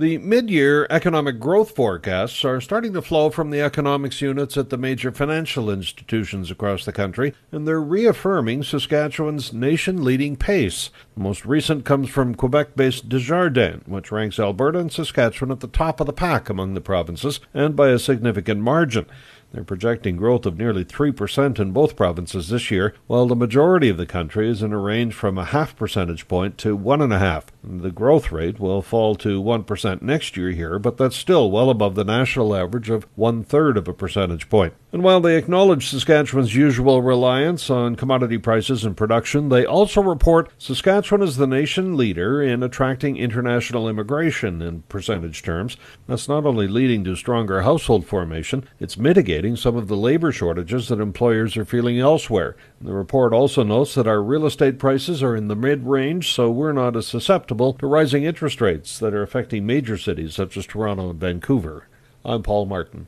The mid year economic growth forecasts are starting to flow from the economics units at the major financial institutions across the country, and they're reaffirming Saskatchewan's nation leading pace. The most recent comes from Quebec based Desjardins, which ranks Alberta and Saskatchewan at the top of the pack among the provinces, and by a significant margin. They're projecting growth of nearly 3% in both provinces this year, while the majority of the country is in a range from a half percentage point to one and a half. The growth rate will fall to 1% next year here, but that's still well above the national average of one third of a percentage point. And while they acknowledge Saskatchewan's usual reliance on commodity prices and production, they also report Saskatchewan is the nation leader in attracting international immigration in percentage terms. That's not only leading to stronger household formation, it's mitigating some of the labor shortages that employers are feeling elsewhere. The report also notes that our real estate prices are in the mid range, so we're not as susceptible to rising interest rates that are affecting major cities such as Toronto and Vancouver. I'm Paul Martin.